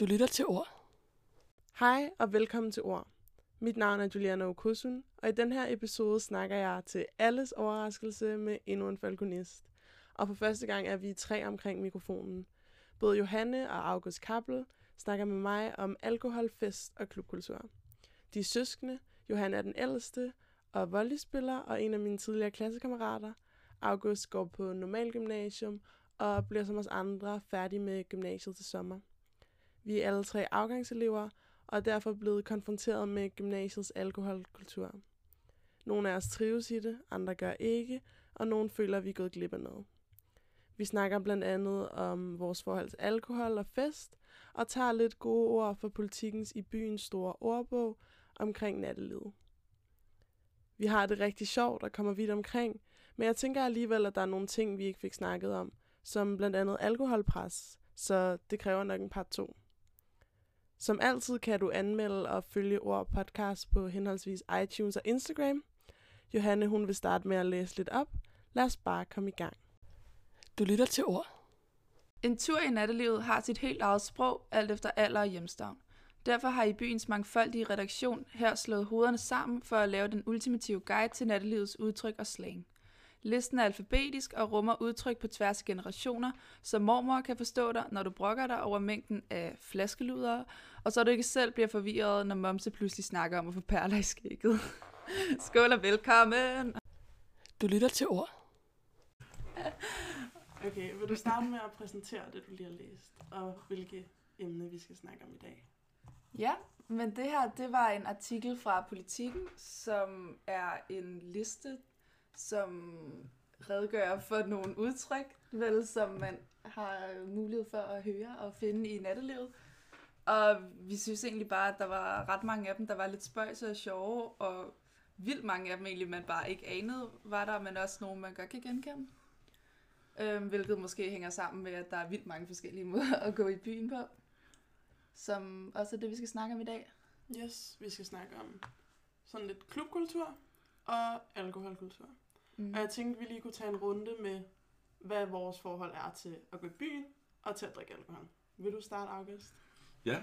Du lytter til ord. Hej og velkommen til Ord. Mit navn er Juliana Okusun, og i den her episode snakker jeg til alles overraskelse med endnu en falconist. Og for første gang er vi tre omkring mikrofonen. Både Johanne og August Kappel snakker med mig om alkohol, fest og klubkultur. De er søskende. Johanne er den ældste og volleyspiller og en af mine tidligere klassekammerater. August går på normalgymnasium og bliver som os andre færdig med gymnasiet til sommer. Vi er alle tre afgangselever, og er derfor blevet konfronteret med gymnasiets alkoholkultur. Nogle af os trives i det, andre gør ikke, og nogle føler, at vi er gået glip af noget. Vi snakker blandt andet om vores forhold til alkohol og fest, og tager lidt gode ord for politikens i byens store ordbog omkring nattelivet. Vi har det rigtig sjovt og kommer vidt omkring, men jeg tænker alligevel, at der er nogle ting, vi ikke fik snakket om, som blandt andet alkoholpres, så det kræver nok en part 2. Som altid kan du anmelde og følge Ord Podcast på henholdsvis iTunes og Instagram. Johanne hun vil starte med at læse lidt op. Lad os bare komme i gang. Du lytter til ord. En tur i nattelivet har sit helt eget sprog, alt efter alder og hjemstavn. Derfor har I byens mangfoldige redaktion her slået hovederne sammen for at lave den ultimative guide til nattelivets udtryk og slang. Listen er alfabetisk og rummer udtryk på tværs af generationer, så mormor kan forstå dig, når du brokker dig over mængden af flaskeludere, og så du ikke selv bliver forvirret, når momse pludselig snakker om at få perler i skægget. Skål og velkommen! Du lytter til ord. Okay, vil du starte med at præsentere det, du lige har læst, og hvilke emne vi skal snakke om i dag? Ja, men det her, det var en artikel fra Politiken, som er en liste, som redegør for nogle udtryk, vel, som man har mulighed for at høre og finde i nattelivet. Og vi synes egentlig bare, at der var ret mange af dem, der var lidt spøjse og sjove, og vildt mange af dem egentlig, man bare ikke anede, var der, men også nogle, man godt kan genkende. Øhm, hvilket måske hænger sammen med, at der er vildt mange forskellige måder at gå i byen på. Som også er det, vi skal snakke om i dag. Yes, vi skal snakke om sådan lidt klubkultur og alkoholkultur. Mm. Og jeg tænkte, vi lige kunne tage en runde med, hvad vores forhold er til at gå i byen og til at drikke alkohol. Vil du starte, August? Ja,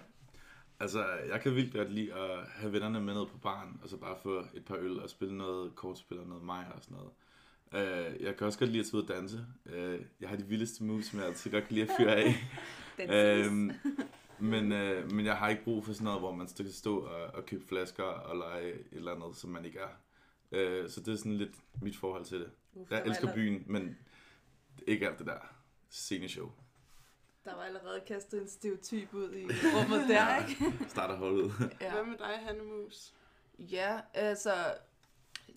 altså jeg kan vildt godt lide at have vennerne med ned på baren, og så bare få et par øl og spille noget kortspil og noget mig og sådan noget. Uh, jeg kan også godt lide at tage ud og danse. Uh, jeg har de vildeste moves, som jeg altid godt kan lide at fyre af. Øhm, men, uh, men jeg har ikke brug for sådan noget, hvor man skal stå og, og købe flasker og lege et eller andet, som man ikke er. Uh, så det er sådan lidt mit forhold til det. Uf, Jeg elsker allerede- byen, men ikke alt det der sceneshow. Der var allerede kastet en stereotyp ud i rummet der, ikke? Starter holdet. Ja. Hvad med dig, Hanne Mus? Ja, altså,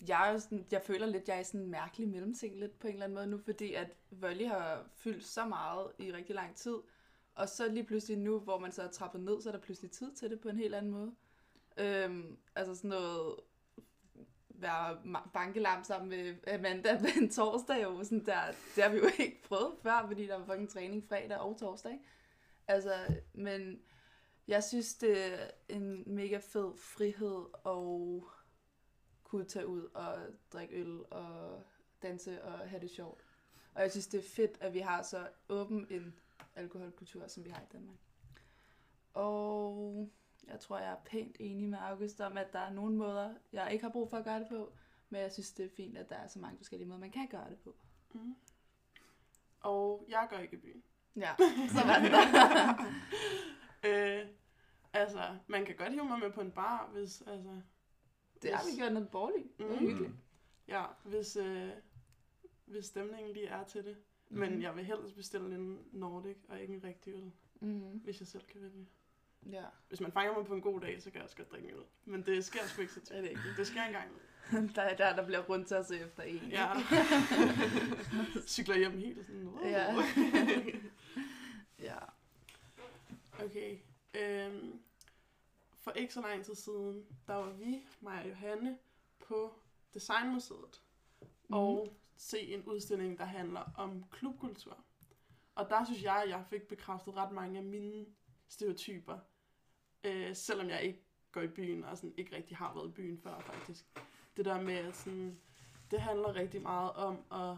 jeg, er jo sådan, jeg føler lidt, jeg er i sådan en mærkelig mellemting lidt på en eller anden måde nu, fordi at volley har fyldt så meget i rigtig lang tid, og så lige pludselig nu, hvor man så er trappet ned, så er der pludselig tid til det på en helt anden måde. Øhm, altså sådan noget være bankelam sammen med Amanda på en torsdag, jo sådan der, det har vi jo ikke prøvet før, fordi der var fucking træning fredag og torsdag. ikke? Altså, men jeg synes, det er en mega fed frihed og kunne tage ud og drikke øl og danse og have det sjovt. Og jeg synes, det er fedt, at vi har så åben en alkoholkultur, som vi har i Danmark. Og jeg tror, jeg er pænt enig med August om, at der er nogle måder, jeg ikke har brug for at gøre det på, men jeg synes, det er fint, at der er så mange forskellige måder, man kan gøre det på. Mm. Og jeg går ikke i byen. Ja, så var det øh, altså, man kan godt hive mig med på en bar, hvis, altså, Det har vi gjort noget borgerligt. Det var Mm. hyggeligt. ja, hvis, øh, hvis stemningen lige er til det. Mm. Men jeg vil helst bestille en Nordic og ikke en rigtig øl, Mm-hmm. hvis jeg selv kan vælge. Ja. Hvis man fanger mig på en god dag, så kan jeg også godt drikke en øl. Men det sker sgu ikke så tit. Det ikke? Det sker engang. Der er der, der bliver rundt til se efter en. Ja. Cykler hjem helt sådan. Wow. Ja. ja. Okay. Øhm, for ikke så lang tid siden, der var vi, mig og Johanne, på Designmuseet. Mhm. Og se en udstilling, der handler om klubkultur. Og der synes jeg, at jeg fik bekræftet ret mange af mine stereotyper. Øh, selvom jeg ikke går i byen, og sådan ikke rigtig har været i byen før, faktisk. Det der med, at sådan, det handler rigtig meget om at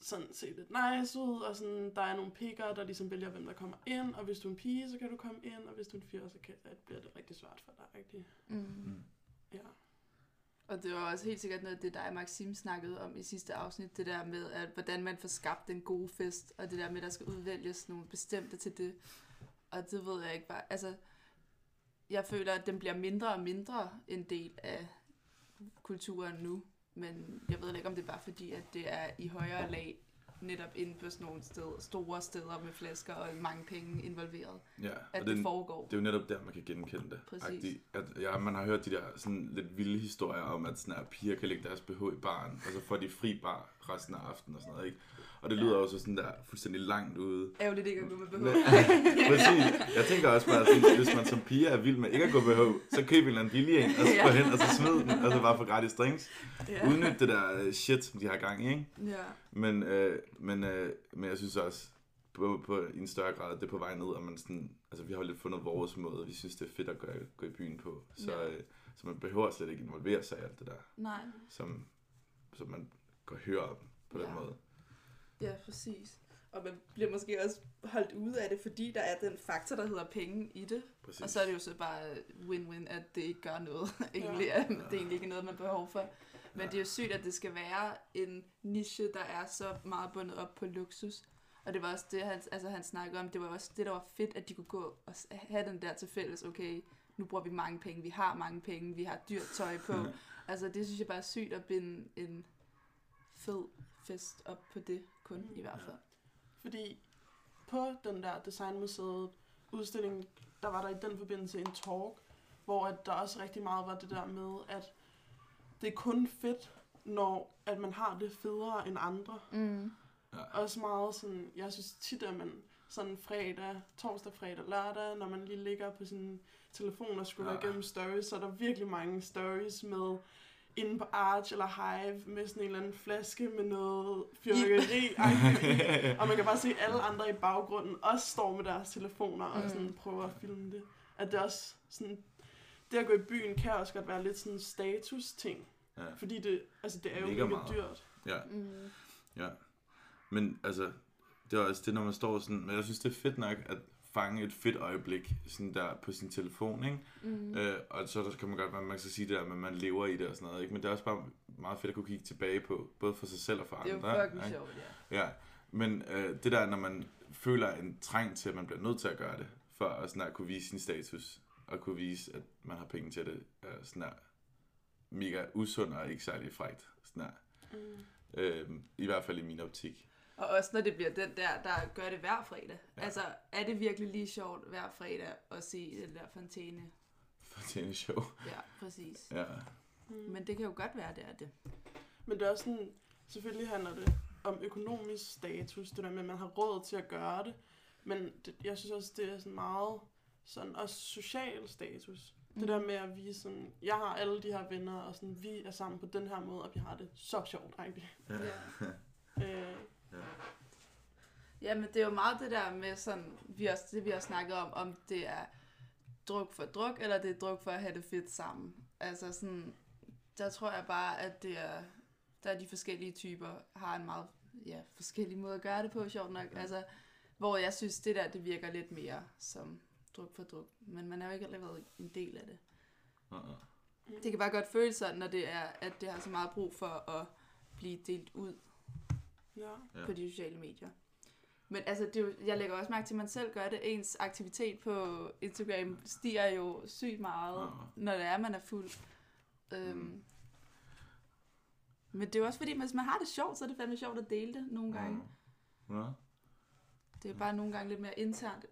sådan se lidt nice ud, og sådan, der er nogle picker, der ligesom vælger, hvem der kommer ind, og hvis du er en pige, så kan du komme ind, og hvis du er en fyr, så kan, at bliver det rigtig svært for dig, rigtig. Mm. Mm. Ja. Og det var også helt sikkert noget, det dig og Maxim snakkede om i sidste afsnit, det der med, at hvordan man får skabt den gode fest, og det der med, at der skal udvælges nogle bestemte til det. Og det ved jeg ikke bare, altså, jeg føler, at den bliver mindre og mindre en del af kulturen nu, men jeg ved ikke, om det er bare fordi, at det er i højere lag, netop inde på sådan nogle steder, store steder med flasker og mange penge involveret, Ja, at det den, foregår. det er jo netop der, man kan genkende det. Præcis. At, ja, man har hørt de der sådan lidt vilde historier om, at sådan her, piger kan lægge deres BH i baren, og så får de fri bar resten af aftenen og sådan noget, ikke? Og det lyder også sådan der fuldstændig langt ude. Ærgerligt ikke at gå med BH. Præcis. Jeg tænker også bare, sådan, hvis man som pige er vild med ikke at gå BH, så køb en eller anden billig en, og så gå hen og så smid den, og så bare få gratis drinks. Ja. Udnyt det der øh, shit, som de har gang i, ikke? ja. Men, øh, men, øh, men jeg synes også, på, på, en større grad, det er på vej ned, og man sådan, altså vi har jo lidt fundet vores måde, vi synes, det er fedt at gå, gå i byen på, så, Ja. øh, så man behøver slet ikke involvere sig i alt det der, Nej. som, som man går høre om på den Ja. måde. Ja, præcis. Og man bliver måske også holdt ude af det, fordi der er den faktor, der hedder penge i det. Præcis. Og så er det jo så bare win-win, at det ikke gør noget. egentlig, at det er egentlig ikke noget, man behov for. Men Ja. det er jo sygt, at det skal være en niche, der er så meget bundet op på luksus. Og det var også det, han, altså, han snakkede om. Det var også det, der var fedt, at de kunne gå og have den der til fælles. Okay, nu bruger vi mange penge. Vi har mange penge. Vi har dyrt tøj på. altså, det synes jeg bare er sygt at binde en fed fest op på det kun, i hvert fald. Fordi på den der designmuseet udstilling, der var der i den forbindelse en talk, hvor at der også rigtig meget var det der med, at det er kun fedt, når at man har det federe end andre. Mm. Også meget sådan, jeg synes tit, at man sådan fredag, torsdag, fredag, lørdag, når man lige ligger på sin telefon og scroller Ja. igennem stories, så er der virkelig mange stories med inde på Arch eller Hive med sådan en eller anden flaske med noget fyrværkeri. og man kan bare se, at alle andre i baggrunden også står med deres telefoner og Mm. sådan prøver at filme det. At det også sådan, det at gå i byen kan også godt være lidt sådan en status-ting. Ja. Fordi det, altså det er jo mega meget. dyrt. ja, Mm. ja. Men altså, det er også det, når man står sådan, men jeg synes, det er fedt nok at fange et fedt øjeblik sådan der på sin telefon, ikke? Mm. Øh, og så der kan man godt være, man skal sige det der, at man lever i det og sådan noget, ikke? Men det er også bare meget fedt at kunne kigge tilbage på, både for sig selv og for Det er andre. jo fucking sjovt, ja. Ja, men øh, det der, når man føler en træng til, at man bliver nødt til at gøre det, for at, sådan at kunne vise sin status, og kunne vise, at man har penge til det, er sådan her mega usund og ikke særlig frægt. Sådan her. Mm. Øh, I hvert fald i min optik. Og også når det bliver den der, der gør det hver fredag. Ja. Altså, er det virkelig lige sjovt hver fredag at se den der fontæne? Tjene show. Ja, præcis. Ja. Mm. Men det kan jo godt være, det er det. Men det er også sådan, selvfølgelig handler det om økonomisk status, det der med, at man har råd til at gøre det. Men det, jeg synes også, det er sådan meget sådan også social status. Mm. Det der med at vise sådan, jeg har alle de her venner, og sådan, vi er sammen på den her måde, og vi har det så sjovt, rigtig. Ja. Øh, Ja, men det er jo meget det der med sådan, vi også, det vi har snakket om, om det er druk for druk, eller det er druk for at have det fedt sammen. Altså sådan, der tror jeg bare, at det er, der er de forskellige typer, har en meget ja, forskellig måde at gøre det på, sjovt nok. Altså, hvor jeg synes, det der, det virker lidt mere som druk for druk. Men man er jo ikke allerede en del af det. Uh-uh. Det kan bare godt føles sådan, når det er, at det har så meget brug for at blive delt ud ja. Ja. ja. på de sociale medier. Men altså, det er jo, jeg lægger også mærke til, at man selv gør det. Ens aktivitet på Instagram stiger jo sygt meget, Ja. når det er, man er fuld. Øhm, Mm. Men det er jo også fordi, hvis man har det sjovt, så er det fandme sjovt at dele det nogle gange. Ja. Det er bare nogle gange lidt mere internt,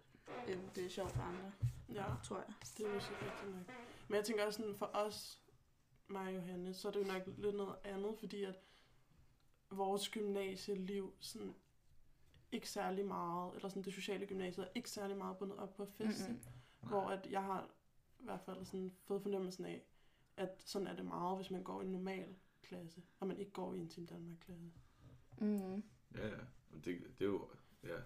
end det er sjovt for andre, ja, tror jeg. det er måske rigtigt nok. Men jeg tænker også sådan, for os, mig og Johanne, så er det jo nok lidt noget andet, fordi at vores gymnasieliv sådan ikke særlig meget, eller sådan det sociale gymnasiet er ikke særlig meget bundet op på festen. Mm-mm. Hvor at jeg har i hvert fald sådan fået fornemmelsen af, at sådan er det meget, hvis man går i en normal klasse, og man ikke går i en Team Danmark-klasse. Mm. Ja, ja. Og Det, det er jo ja,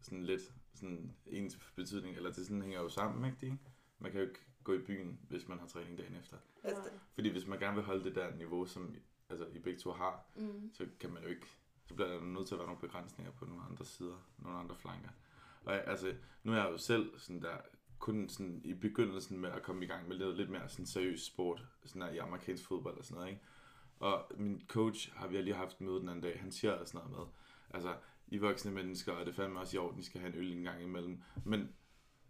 sådan lidt sådan ens betydning, eller det sådan hænger jo sammen, ikke? det? Man kan jo ikke gå i byen, hvis man har træning dagen efter. Altså, Ja. Fordi hvis man gerne vil holde det der niveau, som altså, I begge to har, Mm. så kan man jo ikke så bliver der nødt til at være nogle begrænsninger på nogle andre sider, nogle andre flanker. Og jeg, altså, nu er jeg jo selv sådan der, kun sådan i begyndelsen med at komme i gang med lidt, lidt mere sådan seriøs sport, sådan der i amerikansk fodbold og sådan noget, ikke? Og min coach har vi lige haft møde den anden dag, han siger sådan noget med, altså, I voksne mennesker, og det er fandme også i orden, I skal have en øl en gang imellem, men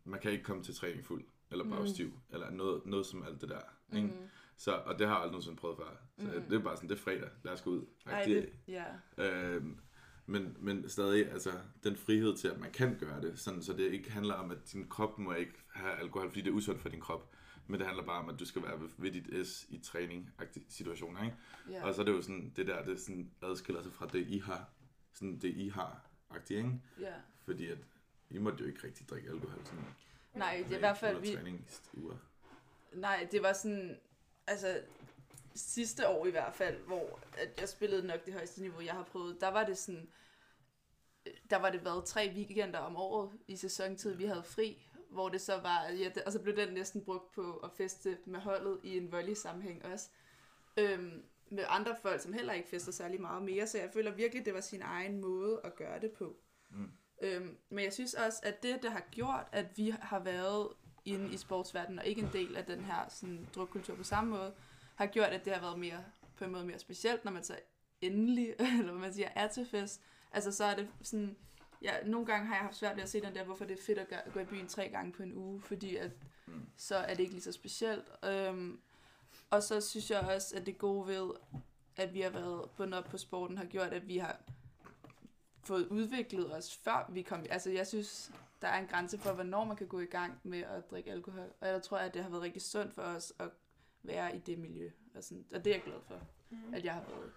man kan ikke komme til træning fuld, eller bare Mm. stiv, eller noget, noget som alt det der, ikke? Mm. Så, og det har jeg aldrig nogensinde prøvet før. Så Mhm. det er bare sådan, det er fredag, lad os gå ud. Ej, det, ja. Øhm, men, men stadig, altså, den frihed til, at man kan gøre det, sådan, så det ikke handler om, at din krop må ikke have alkohol, fordi det er usundt for din krop. Men det handler bare om, at du skal være ved, ved dit S i træning situationer, ikke? ja. Og så er det jo sådan, det der, det sådan adskiller sig fra det, I har, sådan det, I har, agtigt, ikke? ja. Fordi at, I måtte jo ikke rigtig drikke alkohol, sådan, Nej, det er i hvert fald, vi, nej, det var sådan, altså, sidste år i hvert fald, hvor at jeg spillede nok det højeste niveau, jeg har prøvet, der var det sådan, øh, der var det været tre weekender om året i sæsontid, vi havde fri, hvor det så var, ja, det, og så blev den næsten brugt på at feste med holdet i en volley sammenhæng også. Øhm, med andre folk, som heller ikke fester særlig meget mere, så jeg føler virkelig, det var sin egen måde at gøre det på. Mm. Øhm, men jeg synes også, at det, der har gjort, at vi har været inde i sportsverdenen, og ikke en del af den her sådan, drukkultur på samme måde, har gjort, at det har været mere, på en måde mere specielt, når man så endelig, eller hvad man siger, er til fest. Altså så er det sådan, ja, nogle gange har jeg haft svært ved at se den der, hvorfor det er fedt at gøre- gå i byen tre gange på en uge, fordi at, Mm. så er det ikke lige så specielt. Øhm, og så synes jeg også, at det gode ved, at vi har været bundet op på sporten, har gjort, at vi har fået udviklet os, før vi kom... Altså, jeg synes, der er en grænse for, hvornår man kan gå i gang med at drikke alkohol. Og jeg tror, at det har været rigtig sundt for os at være i det miljø. Og, sådan, og det er jeg glad for, Mm. at jeg har været.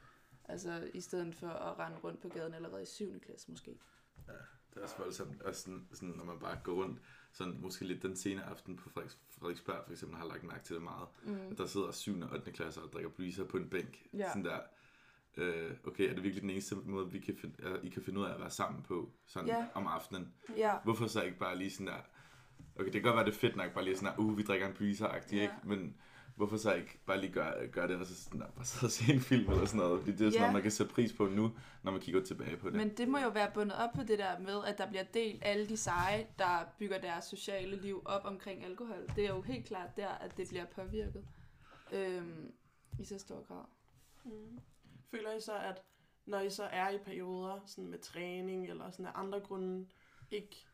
Altså, i stedet for at rende rundt på gaden allerede i 7. klasse, måske. Det er også voldsomt, også sådan, sådan, når man bare går rundt, sådan måske lidt den sene aften på Frederiks, Frederiksberg for eksempel, har lagt mærke til det meget. Mm. Der sidder 7. og 8. klasse og drikker breezer på en bænk. Ja. Sådan der, øh, okay, er det virkelig den eneste måde, vi kan finde, I kan finde ud af at være sammen på, sådan Ja. om aftenen? Ja. Hvorfor så ikke bare lige sådan der, okay, det kan godt være, det er fedt nok, bare lige sådan der, uh, vi drikker en breezer-agtig, Ja. ikke? Men hvorfor så ikke bare lige gøre, gøre det, og så sådan der, bare sidde og se en film eller sådan noget? Fordi det er sådan Ja. noget, man kan sætte pris på nu, når man kigger tilbage på det. Men det må jo være bundet op på det der med, at der bliver delt alle de seje, der bygger deres sociale liv op omkring alkohol. Det er jo helt klart der, at det bliver påvirket øhm, i så stor grad. Mm. Føler I så, at når I så er i perioder sådan med træning eller sådan af andre grunde, ikke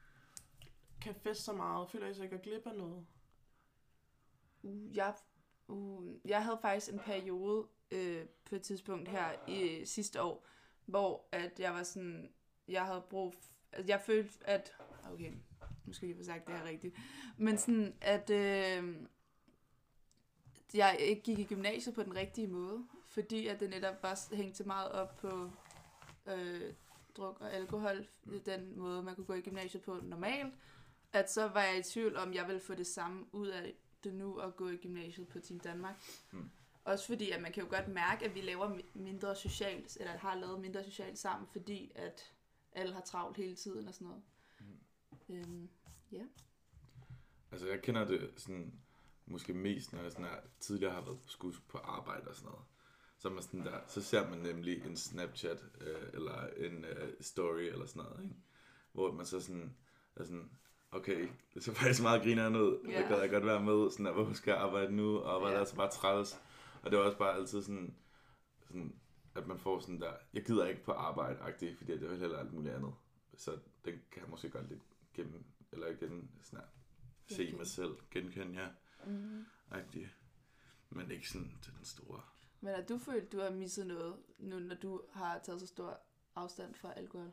kan feste så meget, føler I så ikke at glip af noget? Uh, jeg, uh, jeg havde faktisk en periode øh, på et tidspunkt her i sidste år, hvor at jeg var sådan, jeg havde brug, altså jeg følte, at, okay, nu skal jeg få sagt det her rigtigt, men sådan, at øh, jeg ikke gik i gymnasiet på den rigtige måde, fordi at det netop var hængt så meget op på øh, druk og alkohol, den måde, man kunne gå i gymnasiet på normalt, at så var jeg i tvivl om, jeg ville få det samme ud af det nu at gå i gymnasiet på Team Danmark. Mm. Også fordi, at man kan jo godt mærke, at vi laver mi- mindre socialt, eller har lavet mindre socialt sammen, fordi at alle har travlt hele tiden og sådan noget. Mm. Øhm, ja. Altså, jeg kender det sådan, måske mest, når jeg sådan er, tidligere har været på skud på arbejde og sådan noget. Så, man sådan der, så ser man nemlig en Snapchat øh, eller en øh, story eller sådan noget, ikke? hvor man så sådan, er sådan, okay, det ser faktisk meget grinerende ud, Ja. det gad jeg godt være med, sådan der, hvorfor skal jeg arbejde nu, og hvor Ja. er altså bare træls. Og det er også bare altid sådan, sådan, at man får sådan der, jeg gider ikke på arbejde, fordi det er heller alt muligt andet. Så den kan jeg måske godt lidt gennem, eller igen, sådan se mig selv, genkende, ja, Mm-hmm. agtigt. Men ikke sådan til den store. Men har du følt, du har misset noget, nu når du har taget så stor afstand fra alkohol?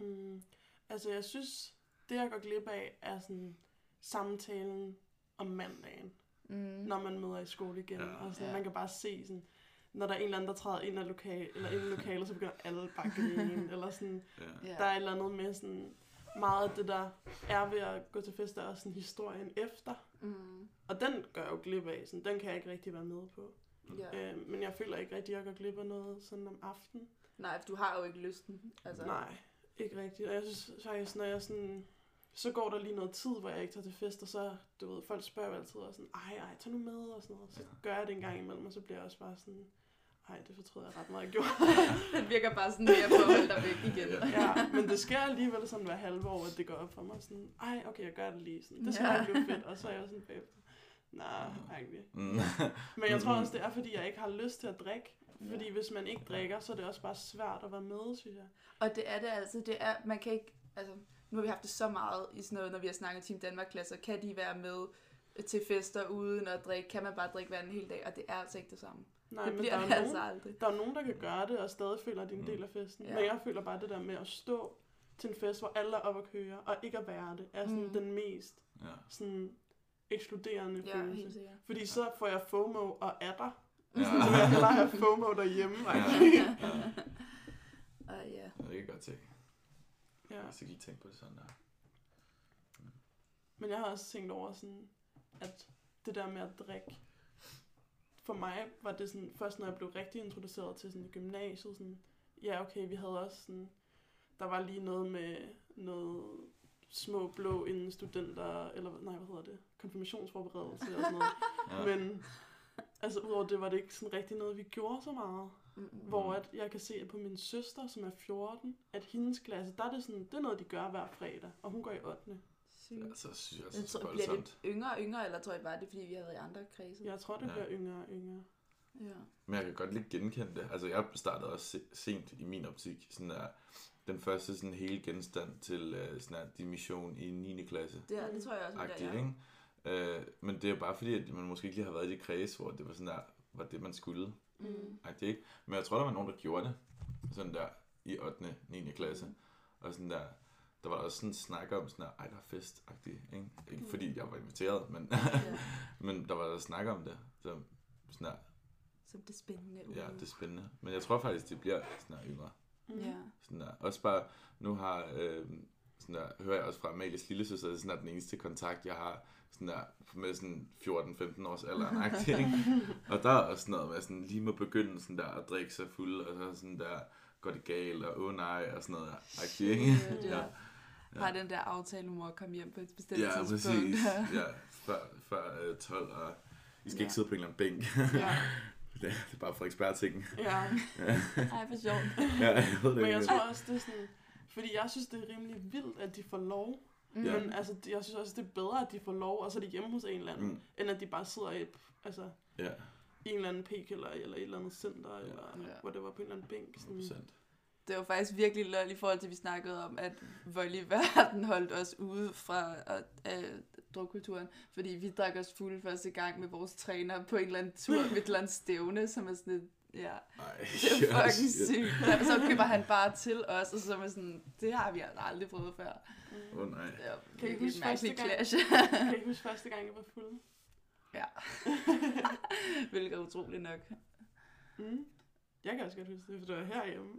Mm. Altså, jeg synes, det jeg går glip af, er sådan samtalen om mandagen, Mm. når man møder i skole igen. Ja. Og sådan, Ja. man kan bare se sådan, når der er en eller anden, der træder ind, af lokal, eller ind i lokalet, så begynder alle bare at grine, eller sådan, Ja. Ja. der er et eller andet med sådan, meget af det, der er ved at gå til fest, der er også sådan historien efter. Mm. Og den gør jeg jo glip af, sådan, den kan jeg ikke rigtig være med på. Ja. Øh, men jeg føler ikke rigtig, at jeg går glip af noget sådan om aftenen. Nej, for du har jo ikke lysten. Altså. Nej, ikke rigtigt. Og jeg synes faktisk, når jeg sådan... Så går der lige noget tid, hvor jeg ikke tager til fest, og så, du ved, folk spørger altid og sådan, ej, ej, tag nu med, og sådan noget. Så Ja. gør jeg det en gang imellem, og så bliver jeg også bare sådan, Ej, det fortryder jeg ret meget, jeg gjorde. Den virker bare sådan mere på at holde dig væk igen. ja, men det sker alligevel sådan hver halve år, at det går op for mig. Sådan, ej, okay, jeg gør det lige. Sådan, det skal Ja. ja. blive fedt. Og så er jeg sådan bagefter. Nej, egentlig. Mm. Men jeg tror også, det er, fordi jeg ikke har lyst til at drikke. Fordi hvis man ikke drikker, så er det også bare svært at være med, synes jeg. Og det er det altså, det er, man kan ikke, altså, nu har vi haft det så meget i sådan noget, når vi har snakket Team Danmark-klasser, kan de være med til fester uden at drikke, kan man bare drikke vand en hel dag, og det er altså ikke det samme. Nej, det men bliver der det er, altså nogen, aldrig. der er nogen, der kan gøre det, og stadig føler, at de er en Mm. del af festen. Ja. Men jeg føler bare det der med at stå til en fest, hvor alle er oppe at køre, og ikke at være det, er sådan Mm. mm. den mest Ja. sådan ekskluderende Ja, følelse. Fordi så får jeg FOMO og er der. Ja. Så vil jeg hellere have FOMO derhjemme. Ja. Ja. Og ja, Ja, det kan jeg godt se. ja. Jeg skal lige tænke på det sådan der. Men jeg har også tænkt over sådan, at det der med at drikke, for mig var det sådan, først når jeg blev rigtig introduceret til sådan gymnasiet, sådan, ja okay, vi havde også sådan, der var lige noget med noget små blå inden studenter, eller nej, hvad hedder det, konfirmationsforberedelse og sådan noget. Ja. Men altså udover det var det ikke sådan rigtig noget, vi gjorde så meget. Mm-mm. Hvor at jeg kan se at på min søster, som er 14, at hendes klasse, der er det sådan, det er noget, de gør hver fredag, og hun går i 8. sygt. Ja, så synes jeg også, tror, det er bliver det yngre og yngre, eller tror jeg bare, det er fordi, vi har været i andre kredse? Jeg tror, det Ja. bliver yngre og yngre. ja. Men jeg kan godt lidt genkende det. Altså, jeg startede også se- sent i min optik. Sådan der, den første sådan hele genstand til uh, sådan der, dimission i 9. klasse. Det, er, det tror jeg også, det er. ikke? Uh, men det er jo bare fordi, at man måske ikke lige har været i det kreds, hvor det var sådan der, var det man skulle. Mm. Agtigt, ikke? Men jeg tror, der var nogen, der gjorde det. Sådan der i 8. 9. klasse. Og sådan der, der var også sådan en snak om sådan der, ej, der er fest ikke? Ikke Mm. fordi jeg var inviteret, men, Ja. men der var der snak om det. Så sådan der, Som det spændende uge. ja, det er spændende. Men jeg tror faktisk, det bliver sådan der yngre. Mm. Ja. Sådan der. Også bare, nu har, øh, sådan der, hører jeg også fra Amalies lille søster, det er sådan der, den eneste kontakt, jeg har sådan der, med sådan 14-15 års alder, ikke? Og der er også sådan noget med sådan, lige må begynde sådan der at drikke sig fuld, og så sådan der, går det galt, og åh oh, nej, og sådan noget. Ikke? Shit, ja. Ja. Ja. Har den der aftale om at komme hjem på et bestemt Ja, tidspunkt. præcis. Ja, før, før øh, 12, og I skal Ja. ikke sidde på en eller anden bænk. Ja, det, det er bare for eksperttingen. ja. Ej, for sjovt. Ja, jeg ved det Men jeg ikke. tror også, det er sådan... Fordi jeg synes, det er rimelig vildt, at de får lov. Mm. Men altså, jeg synes også, det er bedre, at de får lov, og så er de hjemme hos en eller anden, Mm. end at de bare sidder i, altså, Ja, i en eller anden p-kælder, eller et eller andet center, ja. eller Ja. hvor det var på en eller anden bænk. Sådan. 100%. Det var faktisk virkelig lol i forhold til, at vi snakkede om, at volley verden holdt os ude fra uh, drukkulturen, fordi vi drak os fulde første gang med vores træner på en eller anden tur med et eller andet stævne, som er sådan et, ja, Ej, det er fucking sygt. Ja, så køber han bare til os, og så er sådan, det har vi altså aldrig prøvet før. Åh oh, nej. Ja, Kan I virkelig huske første clash. Kan I huske første gang, jeg var fuld? ja. Hvilket er utroligt nok. Mm. Jeg kan også godt huske det, for det var herhjemme.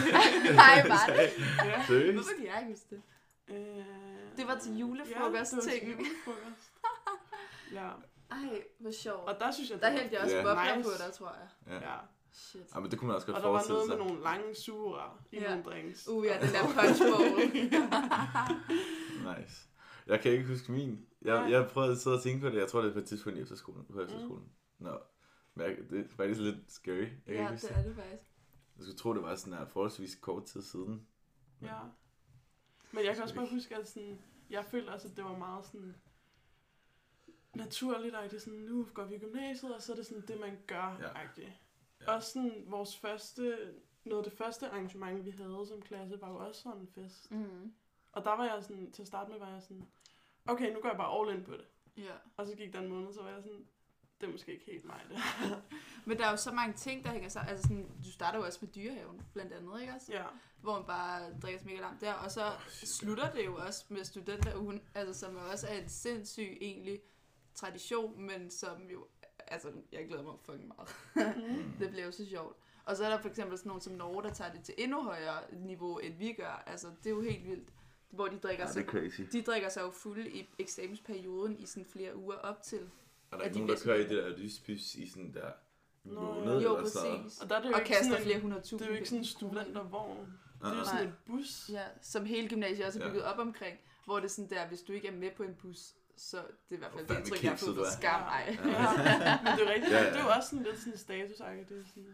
Nej, var det? ja. Seriøst? Hvorfor kan jeg ikke huske det? Øh, Det var til julefrokost, ja, det var til ting. julefrokost. ja, Ej, hvor sjovt. og der synes jeg, Der hældte jeg også Ja. bobler Nice. på dig, tror jeg. Ja. Ja. Shit. ja, men det kunne man også godt Og der var forestille noget sig. med nogle lange sugerør i Ja. nogle drinks. Uh, ja, den der punch bowl. Nice. Jeg kan ikke huske min. Jeg, jeg prøvede at sidde og tænke på det. Jeg tror, det er på et tidspunkt i efterskolen. På efterskolen. Mm. Nå. Men jeg, det er faktisk lidt scary. Jeg kan ja, ikke huske det er det faktisk. Jeg skulle tro, det var sådan her forholdsvis kort tid siden. Ja. Men jeg kan også bare huske, at sådan, jeg følte også, at det var meget sådan naturligt, at det er sådan, nu går vi i gymnasiet, og så er det sådan det, man gør. Ja. Ja. Ja. Også sådan, vores første, noget af det første arrangement, vi havde som klasse, var jo også sådan en fest. Mm. Og der var jeg sådan, til at starte med var jeg sådan, okay, nu går jeg bare all in på det. Ja. Og så gik der en måned, så var jeg sådan, det er måske ikke helt mig, det. Men der er jo så mange ting, der hænger sammen. Altså sådan, du starter jo også med dyrehaven, blandt andet, ikke også? ja. Hvor man bare drikker sig mega langt der. Og så slutter det jo også med studenterugen, altså som jo også er en sindssyg egentlig tradition, men som jo, altså jeg glæder mig fucking meget. Mm. det bliver jo så sjovt. Og så er der for eksempel sådan nogen som Norge, der tager det til endnu højere niveau, end vi gør. Altså, det er jo helt vildt. Hvor de drikker, Ja, det sig, er crazy. de drikker sig jo fulde i eksamensperioden i sådan flere uger op til. Er der Ja, ikke de nogen, der kører i det der lyspys i sådan der måned ja. Jo, eller sådan præcis. Og der er det jo Og ikke kaster sådan flere hundrede det tusind. er jo ikke sådan en studentervogn. Det er jo sådan en bus. Ja, som hele gymnasiet også er Ja. bygget op omkring, hvor det er sådan der, hvis du ikke er med på en bus, så det er i hvert fald det indtryk, jeg har fået fra skam. Ej. Ja. Men det er rigtigt. Ja, Ja, ja. ja. Det er jo også sådan lidt sådan en status det er sådan,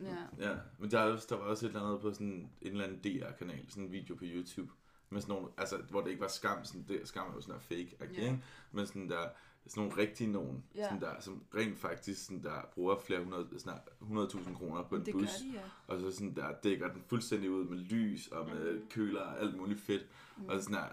Ja. Ja, men der, er der var også et eller andet på sådan en eller anden DR-kanal, sådan en video på YouTube, med sådan nogle, altså, hvor det ikke var skam, sådan, det, skam er jo sådan der fake, okay, Ja. ikke? men sådan der, sådan nogle rigtige nogen, Ja. sådan der, som rent faktisk sådan der, bruger flere hundrede, sådan der, 100.000 kroner på en Det bus, gør de, ja. og så sådan der, dækker den fuldstændig ud med lys og med Mm. køler og alt muligt fedt, og sådan der,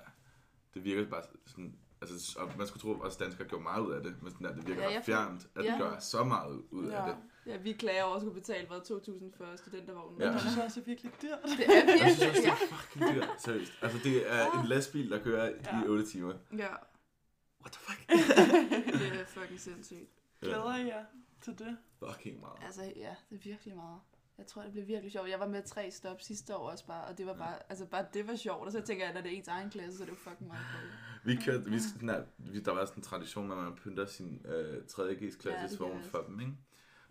det virker bare sådan, altså, og man skulle tro, at os danskere gjorde meget ud af det, men sådan der, det virker Ja, ja, jeg får- fjernt, at ja. ja. gør så meget ud Ja. af det. Ja, vi klager over at skulle betale, hvad, 2.000 for studentervognen. Ja. Jeg synes også, det er virkelig dyrt. Det er Jeg synes virkelig, også, det ja. er fucking dyrt, seriøst. Altså, det er en lastbil, der kører Ja. i 8 timer. ja. What the fuck? Det er fucking sindssygt. Glæder I jer til det? Fucking meget. Altså, ja, det er virkelig meget. Jeg tror, det bliver virkelig sjovt. Jeg var med tre stop sidste år også bare, og det var bare, altså bare det var sjovt. Og så tænker jeg, når det er ens egen klasse, så er det jo fucking meget sjovt. Vi kørte, vi, sådan der, vi, der var sådan en tradition, at man pynter sin øh, 3. G's Ja, vogn for dem, ikke?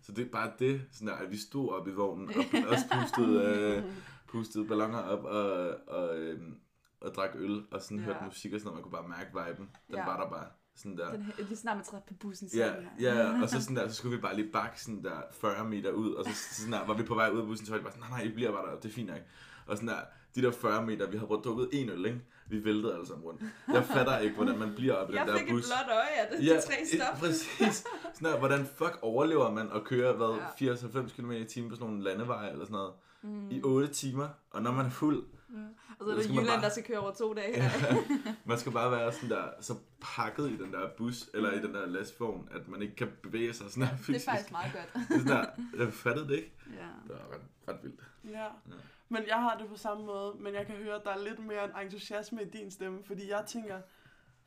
Så det er bare det, sådan der, at vi stod op i vognen, og også pustede, øh, pustede ballonger op og, og, øh, og drak øl, og sådan Ja. hørte musik og sådan noget. Man kunne bare mærke viben. Den Ja. var der bare. Sådan der. Den, lige snart man træder på bussen, Ja, her. ja, og så, sådan der, så skulle vi bare lige bakke sådan der 40 meter ud, og så sådan der, var vi på vej ud af bussen, så var de bare sådan, nej, nej, I bliver bare der, det er fint nok. Og sådan der, de der 40 meter, vi havde brugt drukket en øl, ikke? Vi væltede alle sammen rundt. Jeg fatter ikke, hvordan man bliver op i den Jeg der fik bus. et blåt øje af det, Ja, de tre stop. eh, præcis. Sådan der, hvordan fuck overlever man at køre, hvad, Ja. 94 km i timen på sådan nogle landeveje eller sådan noget, Mm. i 8 timer, og når man er fuld, Og så er det Jylland, bare- der skal køre over to dage. Ja. man skal bare være sådan der, så pakket i den der bus, eller i den der lastvogn, at man ikke kan bevæge sig sådan der Det er fysisk. faktisk meget godt. Det er sådan der, jeg fattede det ikke. Ja. Det var ret, ret vildt. Ja. Men jeg har det på samme måde, men jeg kan høre, at der er lidt mere en entusiasme i din stemme, fordi jeg tænker,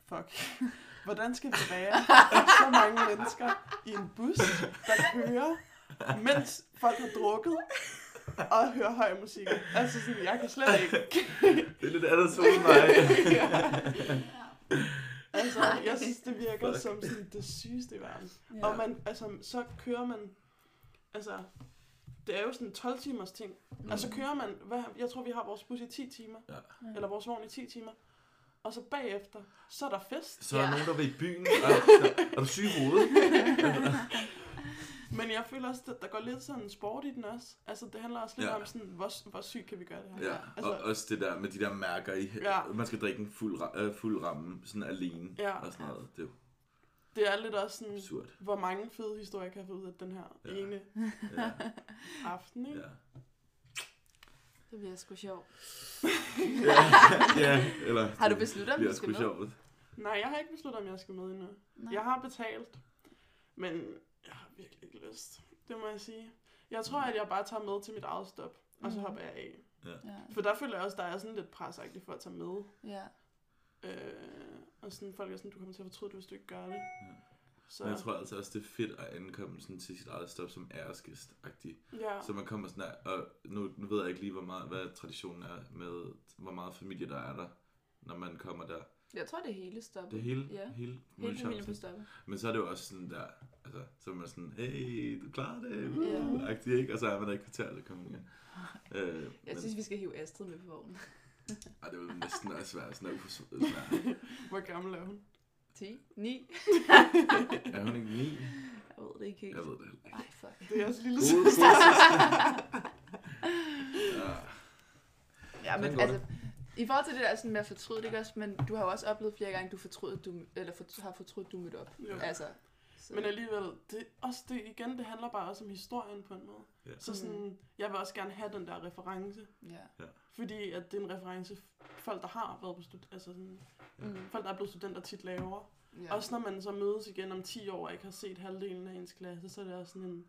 fuck, hvordan skal det være, at så mange mennesker i en bus, der kører, mens folk har drukket, og hører høj musik. Altså sådan, jeg kan slet ikke. Det er lidt andet end mig. Altså, jeg synes, det virker Fuck. som sådan det sygeste i verden. Ja. Og man, altså, så kører man, altså, det er jo sådan en 12 timers ting. Mm. Og så kører man, hvad, jeg tror, vi har vores bus i 10 timer, Ja. eller vores vogn i 10 timer. Og så bagefter, så er der fest. Så er der Ja. nogen, der vil i byen. Er, er du syg i hovedet? Men jeg føler også, at der går lidt sådan sport i den også. Altså, det handler også lidt Ja. om sådan, hvor, hvor sygt kan vi gøre det her. Ja, Altså- og også det der med de der mærker i. Ja. Man skal drikke en fuld, øh, fuld ramme, sådan alene. Ja. Og sådan noget. Det er jo Det er lidt også sådan, absurd. hvor mange fede historier kan jeg få ud af den her Ja. ja. ene Ja, aften, ikke? ja. Det bliver sgu sjovt. ja, eller... Har du besluttet, om du skal sgu med? sjovt. Nej, jeg har ikke besluttet, om jeg skal med endnu. Nej. Jeg har betalt, men virkelig ikke lyst. Det må jeg sige. Jeg tror, at jeg bare tager med til mit eget stop, og så Mhm. hopper jeg af. Ja. For der føler jeg også, der er sådan lidt presagtigt for at tage med. ja. Øh, og sådan, folk er sådan, du kommer til at fortryde det, hvis du ikke gør det. Så, Men jeg tror altså også, det er fedt at ankomme sådan til sit eget stop som æresgæst-agtig. ja. Så man kommer sådan der, og nu, nu ved jeg ikke lige, hvor meget, hvad traditionen er med, hvor meget familie der er der, når man kommer der. Jeg tror, det er hele stoppet. Det er hele, Ja. hele, Hele familien på stoppet. Men så er det jo også sådan der, altså, så er man sådan, hey, du klarer det, Ja. uh, agtig, ikke? Og så er man der i kvarter, så kommer igen. Øh, Jeg men, synes, vi skal hive Astrid med på vognen. ej, det er jo næsten også svært, sådan at uforsvært. Hvor gammel er hun? 10? 9? Er hun ikke ni? Jeg ved det ikke helt. Jeg ved det heller ikke. Ej, fuck. Det er også lille søster. ja. Ja, men altså, i forhold til det der sådan med at fortryde, det ikke også, men du har jo også oplevet flere gange, du fortryd, du, eller for, har fortrudt, du mødte op. Jo. Altså, så, Men alligevel, det, også det, igen, det handler bare også om historien på en måde. Ja. Så sådan, jeg vil også gerne have den der reference. ja. Fordi at det er en reference, folk der har været på stud- altså sådan, Mm, folk der er blevet studenter tit laver. ja. Ja. Også når man så mødes igen om 10 år og ikke har set halvdelen af ens klasse, så er det også sådan en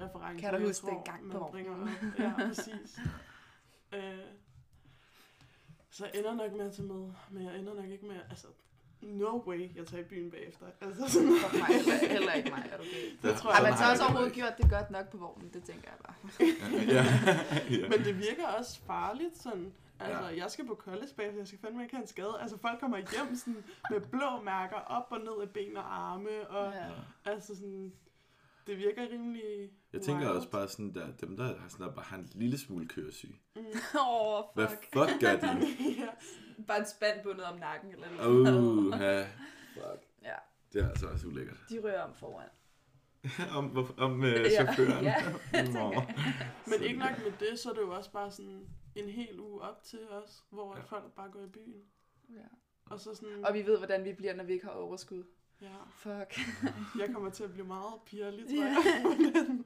reference. Kan du huske tror, dengang man på bringer vognen? Ja, præcis. øh, så jeg ender nok med at tage med, men jeg ender nok ikke med, altså, no way, jeg tager i byen bagefter. Altså, sådan, Fuck mig, heller, ikke mig, er du gay? det tror Har jeg. man så har også overhovedet gjort det godt nok på vognen? Det tænker jeg bare. ja. ja. Men det virker også farligt, sådan. Altså, Ja. ja. jeg skal på college bagefter, jeg skal fandme ikke have en skade. Altså, folk kommer hjem sådan, med blå mærker op og ned af ben og arme, og Ja. Ja. altså sådan, det virker rimelig Jeg tænker wild. også bare sådan der, dem der har sådan der bare har en lille smule køresyg. Mm. Åh, oh, Hvad fuck. fuck gør de? ja. Bare en spand bundet om nakken eller noget. Uh, ha. Fuck. Ja, Det er altså også ulækkert. de rører om foran. om, om øh, Ja, chaufføren. ja, Nå. Men ikke nok med det, så er det jo også bare sådan en hel uge op til os, hvor Ja. ja. folk bare går i byen. Ja. Og så sådan, Og vi ved, hvordan vi bliver, når vi ikke har overskud. Ja, Fuck. jeg kommer til at blive meget pirlig, tror Ja. jeg, på den,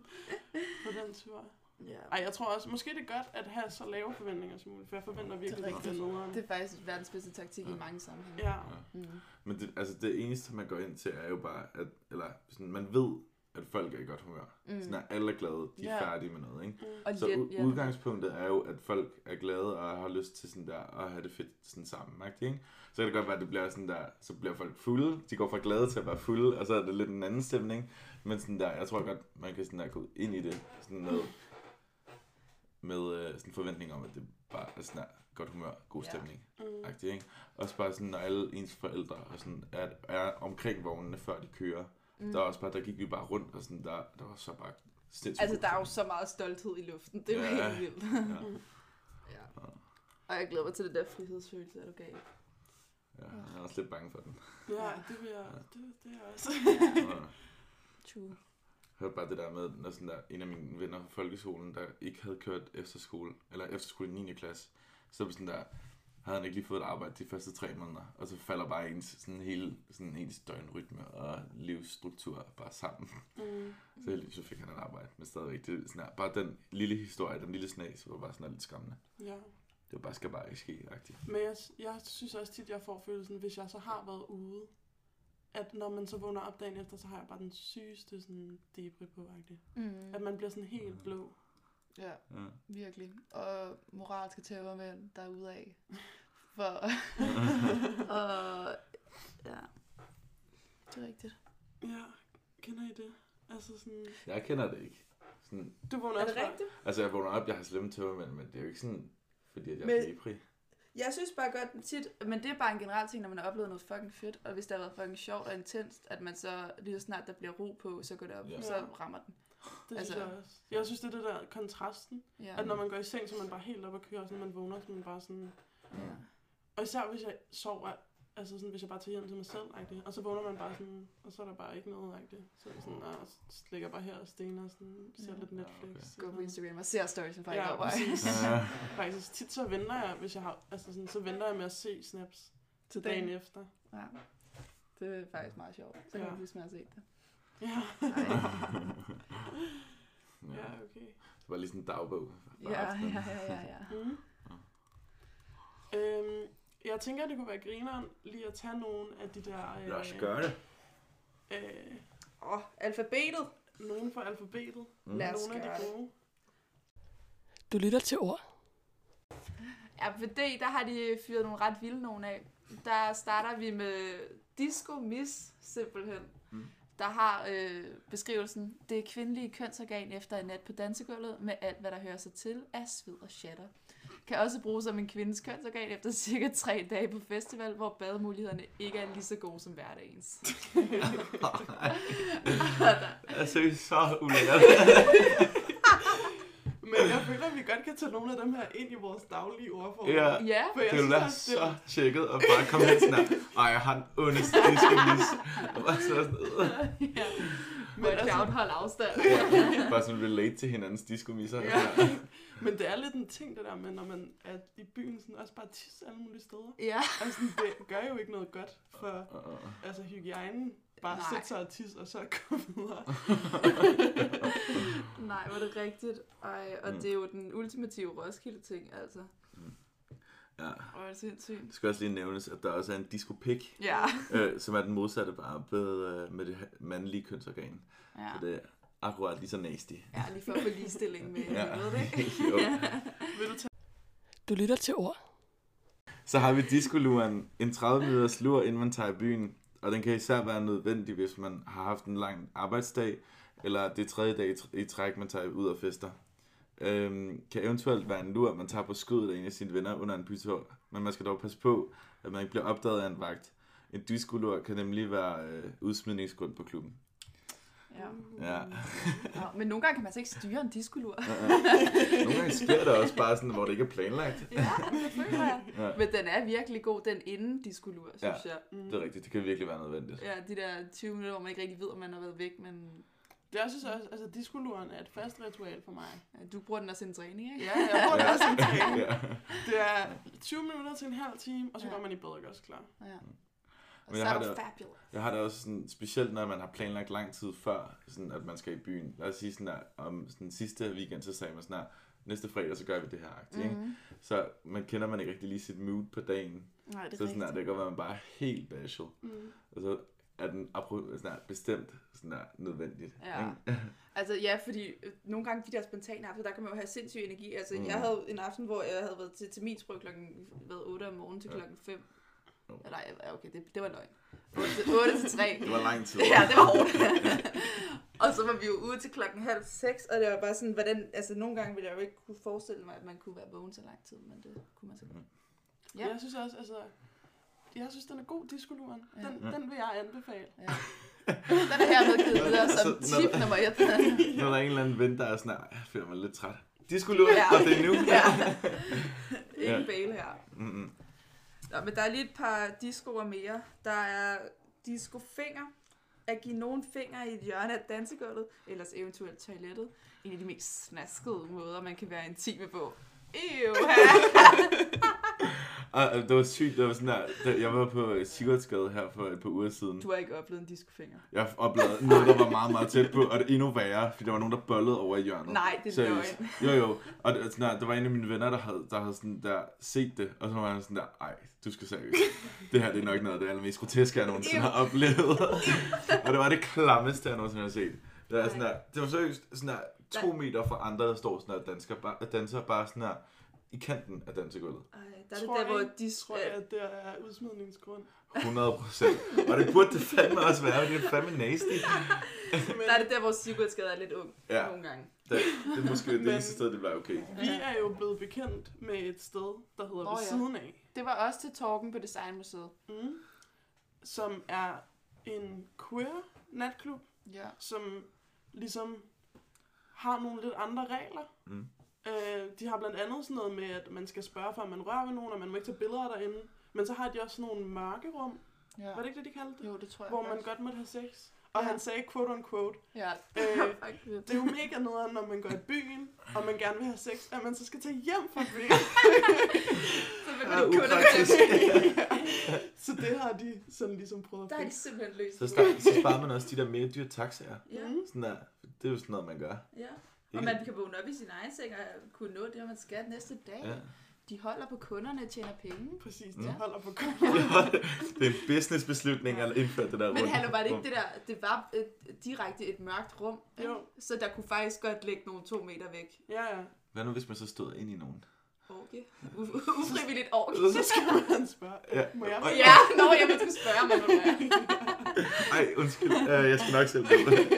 på den tur. Ja. Ej, jeg tror også, måske det er godt at have så lave forventninger som muligt, for jeg forventer virkelig, Det det er rigtigt. nederen. Det er faktisk verdens bedste taktik Ja. i mange sammenhænge. Ja, Mm. Men det, altså det eneste, man går ind til, er jo bare, at eller sådan, man ved, at folk er i godt humør. Mm. Sådan, at alle er glade, de er Ja. færdige med noget, ikke? mm. Så ja. udgangspunktet er jo, at folk er glade og har lyst til sådan der at have det fedt sådan sammen, ikke? Så kan det godt være, at det bliver sådan der, så bliver folk fulde, de går fra glade til at være fulde, og så er det lidt en anden stemning. Men sådan der, jeg tror godt, man kan sådan der gå ind i det sådan med, med øh, sådan en forventning om, at det bare er sådan der, godt humør, god Ja. stemning. Mm. Agtigt, ikke? Også bare sådan, når alle ens forældre og sådan er, er omkring vognene, før de kører. Mm. Der er også bare, der gik vi bare rundt, og sådan, der, der var så bare sindssygt Altså, der er jo så meget stolthed i luften. Det er Ja. helt vildt. Ja, ja. Og jeg glæder mig til det der frihedsfølelse, er du gal? ja, jeg er også lidt bange for den. Ja, det vil jeg, det, det er jeg også. Ja. True. Jeg hørte bare det der med, når sådan der, en af mine venner fra folkeskolen, der ikke havde kørt efterskole, eller efterskole i 9. klasse, så var sådan der, havde han ikke lige fået et arbejde de første tre måneder, og så falder bare ens, sådan hele, sådan ens døgnrytme og livsstruktur bare sammen. Mm. Så heldigvis så fik han et arbejde, men stadigvæk, det sådan her, bare den lille historie, den lille snas, var bare sådan lidt skræmmende. Ja. Det var bare, skal bare ikke ske, agtigt. Men jeg, jeg synes også tit, jeg får følelsen, hvis jeg så har været ude, at når man så vågner op dagen efter, så har jeg bare den sygeste sådan debri på. Mm. At man bliver sådan helt blå. Ja, Ja. virkelig. Og moralske tævermænd derude af. For... og... Ja. Det er rigtigt. Ja, kender I det? Altså sådan... Jeg kender det ikke. Sådan, Du vågner Er også det rigtigt? altså, jeg vågner op, jeg har slemme tømmermænd, men det er jo ikke sådan, fordi at jeg Men- er depri. Jeg synes bare godt tit, men det er bare en generel ting, når man har oplevet noget fucking fedt, og hvis det har været fucking sjovt og intenst, at man så lige så snart der bliver ro på, så går det op, ja. så rammer den. Det Altså- synes jeg også. Jeg synes, det er det der kontrasten. Ja. At når man går i seng, så er man bare helt op at køre, og sådan, man vågner, så man bare sådan... ja. Og især hvis jeg sover, altså sådan, hvis jeg bare tager hjem til mig selv, -agtigt, og så vågner man bare sådan, og så er der bare ikke noget, -agtigt. Så er det sådan, og så ligger bare her og stener og sådan, ser Ja. lidt Ja, Netflix. okay. Gå på Instagram og ser stories fra Ja, ja, over. præcis. Ja. Faktisk tit så venter jeg, hvis jeg har, altså sådan, så venter jeg med at se snaps til dagen efter. Ja. Det er faktisk meget sjovt. Så kan Ja. man har set det. Ja. ja. ja okay. Det var lige sådan en dagbog. Ja, ja, ja, ja, ja. Mm. Øhm, jeg tænker, det kunne være grineren lige at tage nogle af de der... Øh, Lad os gøre det. Øh, Åh, oh, alfabetet. nogle fra alfabetet. Mm. Lad os nogle af de gode. Du lytter til ord. Ja, for det, der har de fyret nogle ret vilde nogle af. Der starter vi med Disco Miss, simpelthen. Mm. Der har øh, beskrivelsen, det er kvindelige kønsorgan efter en nat på dansegulvet, med alt, hvad der hører sig til af sved og shatter. Kan også bruges som en kvindes kønsorgan efter cirka tre dage på festival, hvor bademulighederne ikke er lige så gode som hverdagens. Jeg synes så ulækkert. Men jeg føler, at vi godt kan tage nogle af dem her ind i vores daglige ordform. Ja. ja, For jeg Det ville synes være også, så tjekket at bare komme hen sådan her. Ej, jeg har den ondeste diskemis. Og bare så sådan noget. ja. Men Watch altså- hold afstand. Bare sådan relate til hinandens diskomisser. Ja. Ja. Men det er lidt en ting, det der med, når man er i byen, sådan også bare tisse alle mulige steder. ja. Altså, det gør jo ikke noget godt for altså, hygiejnen. Bare Nej. sætte sig og tisse, og så gå videre. Nej, var det rigtigt? Ej, og Mm. mm. det er jo den ultimative Roskilde-ting, altså. ja. Åh, det er sindssygt. Det skal også lige nævnes, at der også er en diskopik, Ja. øh, som er den modsatte bare med, øh, med det mandlige kønsorgan. Ja. Så det er akkurat lige så nasty. ja, lige for at få ligestilling med Ja. ja. ved det, ikke? Jo. Vil du tage Du lytter til ord. Så har vi diskoluren, en 30 minutters lur, inden man tager i byen. Og den kan især være nødvendig, hvis man har haft en lang arbejdsdag, eller det tredje dag i i træk, man tager ud og fester. Øhm, kan eventuelt være en lur, man tager på skødet af en af sine venner under en bytur. Men man skal dog passe på, at man ikke bliver opdaget af en vagt. En diskolur kan nemlig være øh, udsmidningsgrund på klubben. Ja. Ja. ja. Men nogle gange kan man så ikke styre en diskolur. Nogle gange sker det også bare sådan, hvor det ikke er planlagt. ja, det føler jeg. Ja, Men den er virkelig god, den inden diskolur, synes Ja. jeg. Mm. det er rigtigt. Det kan virkelig være nødvendigt. Ja, de der 20 minutter, hvor man ikke rigtig ved, om man har været væk, men Det er også, også altså diskoluren er et fast ritual for mig. Ja, Du bruger den også i en træning, ikke? Ja, jeg bruger det også en træning. ja. Det er 20 minutter til en halv time, og så Ja. går man i bad og gør sig klar. ja. Men så jeg har det- fabulous. Jeg har det også sådan, specielt når man har planlagt lang tid før, sådan at man skal i byen. Lad os sige sådan der, om sådan sidste weekend, så sagde man sådan der, næste fredag, så gør vi det her. Mm. Ikke? Mhm. Så man kender man ikke rigtig lige sit mood på dagen. Nej, det så er sådan der, det kan godt være, man bare er helt bashful. Mm. Og så er den sådan der, bestemt sådan der, nødvendigt. Ja. Ikke? Altså ja, fordi øh, nogle gange de der spontane aftener, der kan man jo have sindssyg energi. Altså Mm. jeg havde en aften, hvor jeg havde været til terminsprøve klokken hvad, 8 om morgenen til klokken 5. Jo. Ja. Nej, ja, okay, det, det var løgn. 8 til, 8 til 3. Det var lang tid. Ja, det var hårdt. og så var vi jo ude til klokken halv seks, og det var bare sådan, hvordan, altså nogle gange ville jeg jo ikke kunne forestille mig, at man kunne være vågen så lang tid, men det kunne man så godt. Ja. Ja. Jeg synes også, altså, jeg synes, den er god, diskoluren. Ja. Den, den vil jeg anbefale. Den er hermed givet videre som Så tip nummer et. Når der er en eller anden ven, der er sådan der, jeg føler mig lidt træt. Lure, Ja. og det er nu. ja. Ingen Ja. bale her. Mm-mm. Nå, men der er lige et par discoer mere. Der er discofinger. At give nogen finger i et hjørne af dansegulvet, ellers eventuelt toilettet. En af de mest snaskede måder, man kan være intime på. Ew, Og og det var sygt, det var sådan der, da jeg var på Sigurdsgade her for et par uger siden. Du har ikke oplevet en discofinger. Jeg oplevede noget, der var meget, meget tæt på, og det er endnu værre, fordi der var nogen, der bollede over i hjørnet. Nej, det er løgn. Jo, jo. Og det, sådan der, der var en af mine venner, der havde, der havde sådan der set det, og så var han sådan der, ej, du skal seriøst. Det her det er nok noget af det allermest groteske, jeg nogensinde har oplevet. og det var det klammeste, jeg nogensinde har set. Det var, sådan der, det var seriøst sådan der, to meter fra andre, der står sådan der, dansker, bare, danser bare sådan der, i kanten af dansegulvet. Ej, der er det Tror der, hvor jeg- de... Tror jeg, at det er udsmidningsgrund. 100 procent. Og det burde det fandme også være, det er fandme nasty. Men Der er det der, hvor Sigurdsgade er lidt ung. Ja. Nogle gange. Det, det er måske det eneste sted, det bliver okay. vi er jo blevet bekendt med et sted, der hedder Nå, Ved ja. siden af. Det var også til Torben på Designmuseet. Mm. Som er en queer natklub, Ja. som ligesom har nogle lidt andre regler. Mm. Øh, de har blandt andet sådan noget med, at man skal spørge, før man rører ved nogen, og man må ikke tage billeder derinde. Men så har de også sådan nogle mørke rum. ja. Var det ikke det, de kaldte det? Jo, det tror jeg Hvor man faktisk. godt måtte have sex. Og Ja. han sagde quote on quote. Ja, Øh. Det er jo mega nederen, når man går i byen, og man gerne vil have sex, at man så skal tage hjem fra byen. Så vil man kun upraktisk. så det har de sådan ligesom prøvet Der at er de simpelthen løst. Så, start, så sparer man også de der mere dyre taxaer. Ja, Mm. Sådan der, det er jo sådan noget, man gør. ja. Og man kan vågne op i sin egen seng og kunne nå det, man skal næste dag. Ja. De holder på kunderne og tjener penge. Præcis, de holder på det er en businessbeslutning at indføre det der Men rundt. hallo, var det ikke det der, det var et, direkte et mørkt rum? Jo. så der kunne faktisk godt ligge nogle to meter væk. Ja, ja. Hvad nu, hvis man så stod ind i nogen? Orke. U- ufrivilligt orke. Så skal man spørge, Ja. må jeg Ja, nå, jeg skulle spørge mig, hvad Ej, undskyld. Uh, jeg skal nok selv på det.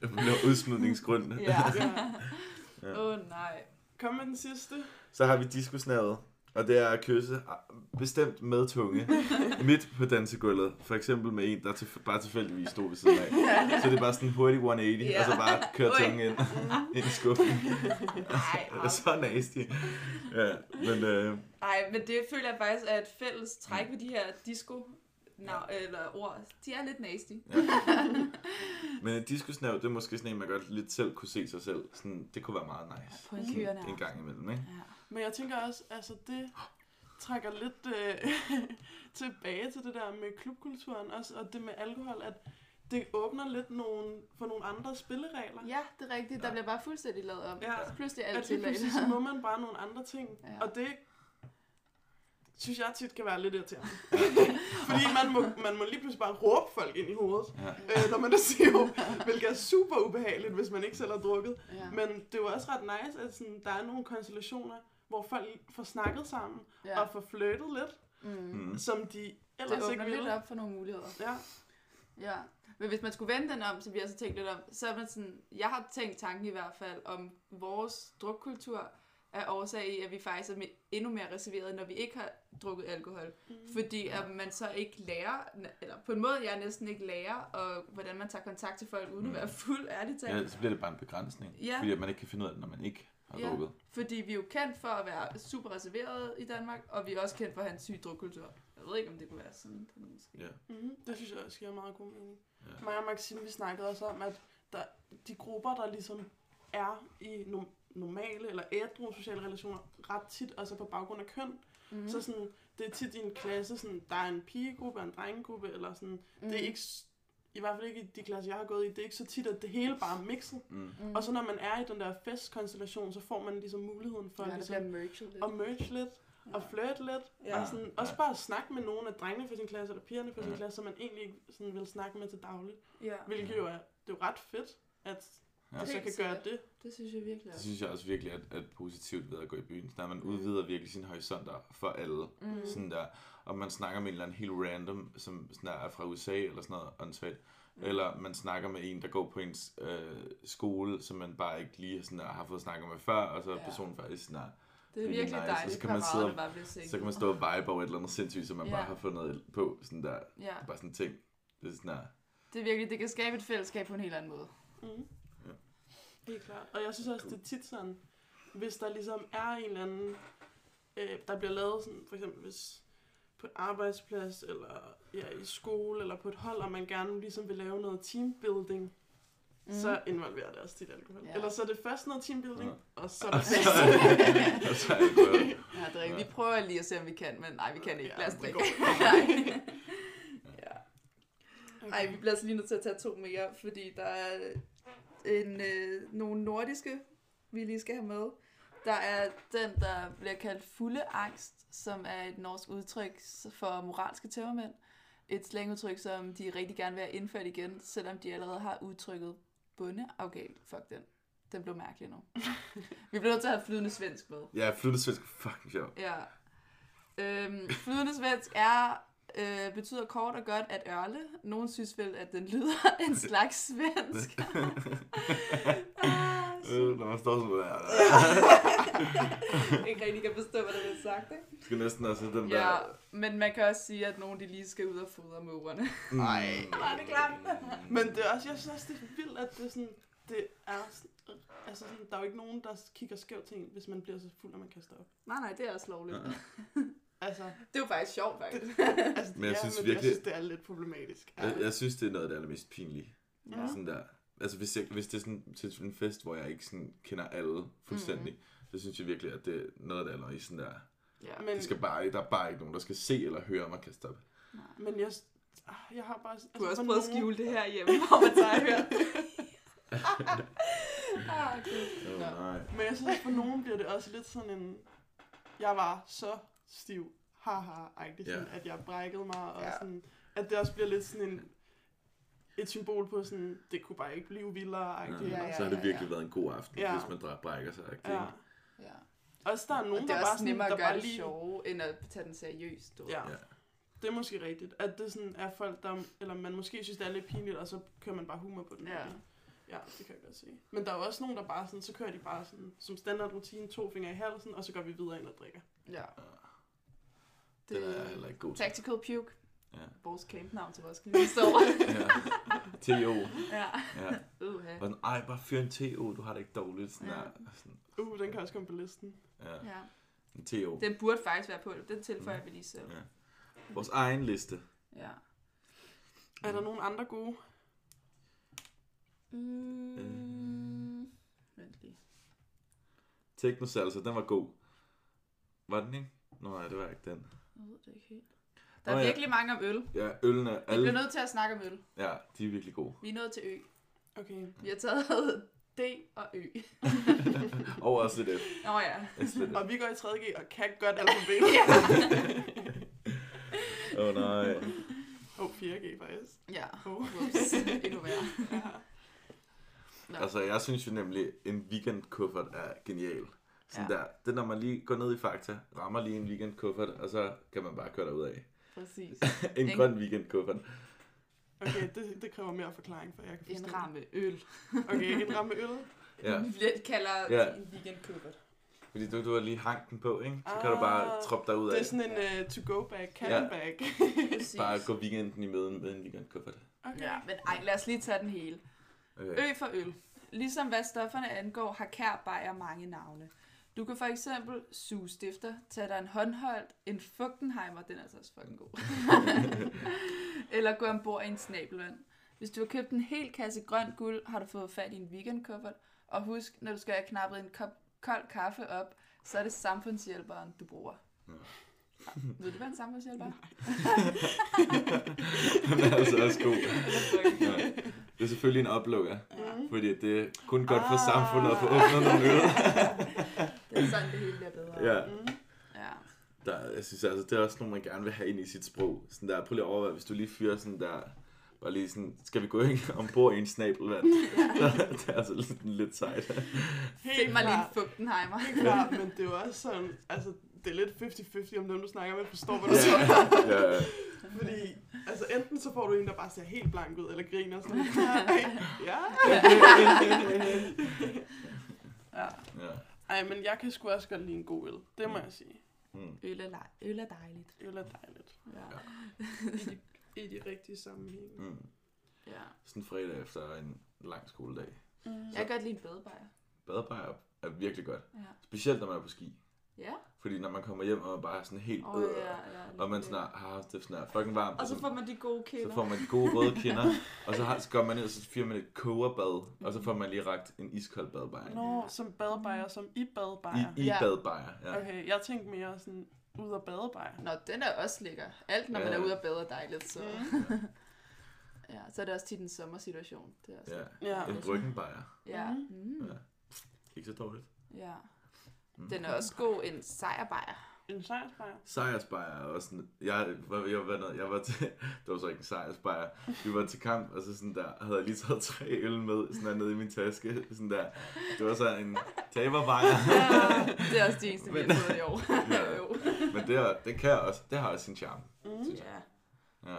Det bliver udsmidningsgrund. Ja. Ja. Åh oh, nej. Kom med den sidste. Så har vi diskusnavet, og det er at kysse ah, bestemt med tunge midt på dansegulvet. For eksempel med en, der til, bare tilfældigvis stod ved siden af. Så det er bare sådan en hurtig 180, Ja. og så bare køre Oj. tungen ind, ind i skuffen. Nej, Det er så nasty. Ja, men øh, Ej, men det føler jeg faktisk er et fælles træk ved de her disco nav- eller ord. De er lidt nasty. Men en diskusnav, det er måske sådan en, man godt lidt selv kunne se sig selv. Sådan, det kunne være meget nice. På en En gang imellem, ikke? Ja. Men jeg tænker også, altså det trækker lidt øh, tilbage til det der med klubkulturen også, og det med alkohol, at det åbner lidt nogle, for nogle andre spilleregler. ja, det er rigtigt. Der bliver bare fuldstændig lavet om. Ja. Så pludselig er At alt lige pludselig så tilladt. må man bare nogle andre ting. Ja. Og det synes jeg tit kan være lidt irriterende. Fordi man må, man må lige pludselig bare råbe folk ind i hovedet, Ja. øh, når man er SEO, hvilket er super ubehageligt, hvis man ikke selv har drukket. Ja. Men det er jo også ret nice, at sådan, der er nogle konstellationer, hvor folk får snakket sammen Ja. og får flirtet lidt, Mm. Mm. som de Det ellers ikke åbner lidt ville. op for nogle muligheder. Ja. Ja, men hvis man skulle vende den om, så vi har så tænkt lidt om, så er man sådan, jeg har tænkt tanken i hvert fald om vores drukkultur er årsag i, at vi faktisk er endnu mere reserveret, når vi ikke har drukket alkohol. Mm. Fordi at man så ikke lærer, eller på en måde jeg næsten ikke lærer, og hvordan man tager kontakt til folk uden at være fuld, ærligt talt. Ja, så bliver det bare en begrænsning. Ja. Fordi at man ikke kan finde ud af det, når man ikke har Ja. drukket. Fordi vi er jo kendt for at være super reserveret i Danmark, og vi er også kendt for at have en syg drukkultur. Jeg ved ikke, om det kunne være sådan. Måske. Ja. Mm, det synes jeg også giver meget god mening. Ja. Mig og Maxime, vi snakkede også om, at der, de grupper, der ligesom er i no, normale eller ædru sociale relationer, ret tit også på baggrund af køn. Mm. Mm. Så sådan, det er tit i en klasse, sådan, der er en pigegruppe og en drengegruppe, eller sådan, mm. det er ikke, s- i hvert fald ikke i de klasser, jeg har gået i, det er ikke så tit, at det hele bare er mixet. Mm. Mm. Og så når man er i den der festkonstellation, så får man ligesom muligheden for ja, det ligesom, merged lidt. at merge lidt, og flirte lidt, Ja. og sådan, også bare snakke med nogle af drengene fra sin klasse, eller pigerne fra sin klasse, som man egentlig ikke sådan vil snakke med til dagligt. Ja, Hvilket jo er, det er jo ret fedt, at Ja. det så kan gøre det. det synes jeg virkelig Det også. synes jeg også virkelig er, er positivt ved at gå i byen. Der man udvider virkelig sine horisonter for alle. Mm. Sådan der. Og man snakker med en eller anden helt random, som sådan der er fra USA eller sådan noget åndssvagt. Mm. Eller man snakker med en, der går på ens øh, skole, som man bare ikke lige sådan der, har fået snakket med før, og så er Ja. personen faktisk sådan der, Det er Virkelig nice. Og dejligt, så kan man sidde og- så kan man stå og vibe over et eller andet sindssygt, som man Ja. bare har fundet på. Sådan der, Ja, det er bare sådan en ting. Det er sådan der, det er virkelig, det kan skabe et fællesskab på en helt anden måde. Mm. Ja. Helt klart. Og jeg synes også, det er tit sådan, hvis der ligesom er en eller anden, øh, der bliver lavet sådan, for eksempel hvis på en arbejdsplads, eller ja, i skole, eller på et hold, og man gerne ligesom vil lave noget teambuilding, mm. så involverer det også tit alkohol. Ja. Ja. Eller så er det først noget teambuilding, Ja. og så er fest. er det prøvet. Ja, drikke. Vi prøver lige at se, om vi kan, men nej, vi kan ikke. Ja, Lad os drikke. ja. Okay. Ej, vi bliver altså lige nødt til at tage to mere, fordi der er en, øh, nogle nordiske, vi lige skal have med. Der er den, der bliver kaldt fulde angst, som er et norsk udtryk for moralske tævermænd. Et slangudtryk, som de rigtig gerne vil have indført igen, selvom de allerede har udtrykket bunde. Okay, fuck den. Den blev mærkelig nu. vi bliver nødt til at have flydende svensk med. Ja, flydende svensk fucking sjov. Ja. Øhm, flydende svensk er, øh, betyder kort og godt at ørle. Nogen synes vel, at den lyder en slags svensk. Øh, når man står sådan der. ikke rigtig kan forstå, hvad der bliver sagt, ikke? Du skal næsten også have den der... Ja, men man kan også sige, at nogen de lige skal ud og fodre mågerne. Nej. Ah, det er klart. Men det er også, jeg synes også, det er vildt, at det er sådan, det er sådan, altså sådan, der er jo ikke nogen, der kigger skævt til en, hvis man bliver så fuld, at man kaster op. Nej, nej, det er også lovligt. Ja. Altså, Det er jo faktisk sjovt, faktisk. altså Men jeg synes men virkelig- jeg synes, det er lidt problematisk. Jeg, jeg synes, det er noget af det allermest pinlige. Ja. Sådan der. Altså, hvis, jeg, hvis det er sådan til en fest, hvor jeg ikke sådan kender alle fuldstændig, mm. så synes jeg virkelig, at det er noget af det allermest sådan der. Ja. Men, Det skal bare, der er bare ikke nogen, der skal se eller høre mig kaste op. men jeg, ah, jeg har bare... Altså, Du har også for prøvet at skjule det her hjemme, hvor man har hørt. ah, okay. Nej. Men jeg synes, for nogen bliver det også lidt sådan en... Jeg var så stiv, haha-agtig, sådan, Ja. at jeg brækkede mig, og Ja. sådan, at det også bliver lidt sådan en, et symbol på sådan, det kunne bare ikke blive vildere-agtigt. Ja, Ja, ja, så har det ja, virkelig ja. været en god aften, Ja. hvis man dræ- brækker sig. Ikke? Ja. Ja. Også der er Og nogen, det der er bare også sådan, nemmere der at gøre bare det lige... sjove, end at tage den seriøst. Du. Ja. Ja. Det er måske rigtigt, at det sådan er folk, der, eller man måske synes, det er lidt pinligt, og så kører man bare humor på den. Ja. Ja, det kan jeg godt se. Men der er også nogen, der bare sådan, så kører de bare sådan, som standardrutine, to fingre i halsen, og så går vi videre ind og drikker. ja. Det er jeg heller ikke god til. Tactical Puke. Ja. Vores campnavn til vores klinik står. Ja. T.O. ja. Ja. Uha. Og sådan, ej, bare fyr en T.O., du har det ikke dårligt. Sådan Ja. der. Sådan, Uh, den kan også komme på listen. ja. Ja. En T.O. Den burde faktisk være på. Den tilføjer vi lige selv. Ja. Vores egen liste. Ja. Er der nogen andre gode? Mm. Vent lige. Techno salsa, den var god. Var den ikke? Nå, nej, det var ikke den. Jeg ved det ikke helt. Der er Nå ja. virkelig mange om øl. Ja, ølene, Vi alle, bliver nødt til at snakke om øl. ja, de er virkelig gode. Vi er nået til ø. Okay. Vi har taget D og ø. Og også lidt F. Nå ja. Lidt. Og vi går i 3.G og kan godt alfabet. Åh oh, nej. Åh, oh, 4G faktisk. Ja. Oh. Ups. Endnu værre. Ja. Nå. Altså, jeg synes jo nemlig, en weekendkuffert er genial. Sådan Ja. der. Det er, når man lige går ned i Fakta, rammer lige en weekendkuffert, og så kan man bare køre derud af. Præcis. En Ikke? grøn weekendkuffert. Okay, det, det kræver mere forklaring, for jeg kan forstå En ramme øl. det. Okay, en ramme øl. Ja, Vi kalder Ja. en weekend kuffert. fordi du, du har lige hangt den på, ikke? Så kan du bare Ah, troppe derud Det er af. sådan en uh, to-go bag, cabin Ja. bag. Præcis. Bare gå weekenden i møde med en weekendkuffert. Okay. Ja, men ej, lad os lige tage den hele. Okay. Ø for øl. Ligesom hvad stofferne angår, har Kær Bayer mange navne. Du kan for eksempel suge stifter, tage dig en håndholdt, en Fugtenheimer, den er altså også fucking god. Eller gå ombord i en snabelvand. Hvis du har købt en hel kasse grønt guld, har du fået fat i en weekend kuffert. Og husk, når du skal have knappet en kop kold kaffe op, så er det samfundshjælperen, du bruger. Ja. Ved du, hvad en samfundshjælper er? Den er altså også god. Ja. Det er selvfølgelig en oplukker, Mm. fordi det er kun godt for Ah. samfundet at få åbnet nogle. Det er sådan, det hele bliver bedre. Ja, Mm. ja. der, jeg synes altså, det er også noget, man gerne vil have ind i sit sprog. Sådan der, prøv lige at overveje, hvis du lige fyrer sådan der, bare lige sådan, skal vi gå ind ombord i en snabelvand? det er altså lidt, lidt sejt. Find mig lige en Fugtenheimer. Helt klart, men det er jo også sådan, altså, det er lidt 50-50 om dem, du snakker med, forstår, hvad du Ja, siger. ja, ja. Fordi, altså, enten så får du en, der bare ser helt blank ud, eller griner sådan, ja. Ja. ja. Ej, men jeg kan sgu også godt lide en god øl. Det må jeg sige. Mm. Øl er, lej- øl er dejligt. Øl er dejligt. Ja. I de, i de rigtige sammenhænge. Mm. ja. Sådan en fredag efter en lang skoledag. Mm. Jeg kan godt lide en badebajer. Badebajer er virkelig godt. Ja. Specielt når man er på ski. Ja. Fordi når man kommer hjem og bare er sådan helt Oh, øh, ja, ja, og man sådan har haft det sådan fucking varmt. Og så så, får man de gode så kinder. får man de gode røde kinder, og så, har, så går man ned og så fyrer man et kogerbad, og så får man lige ragt en iskold badebajer. Nå, som badebajer, som i badebajer. I, i Ja. badebajer, ja. Okay, jeg tænkte mere sådan, ud af badebajer. Nå, den er også lækker. Alt, når man Ja. er ude og bade, er dejligt. Så. Mm. ja, så er det også tit en sommersituation. Det er også ja. Ja. En bryggenbajer. Ja. Mhm. Mm. Ja. Ikke så dårligt. ja. Mm. Den er også god en sejrbajer. En sejrsbajer. Sejrsbajer er også sådan, jeg, var, jeg, var, jeg var til, det var så ikke en sejrsbajer, vi var til kamp, og så sådan der, havde jeg lige taget tre øl med, sådan der nede i min taske, sådan der, det var så en taberbajer, det er også de eneste, vi har fået i år. Ja. jo. men det, er, det kan også, det har også sin charme, Mm. Ja, Ja.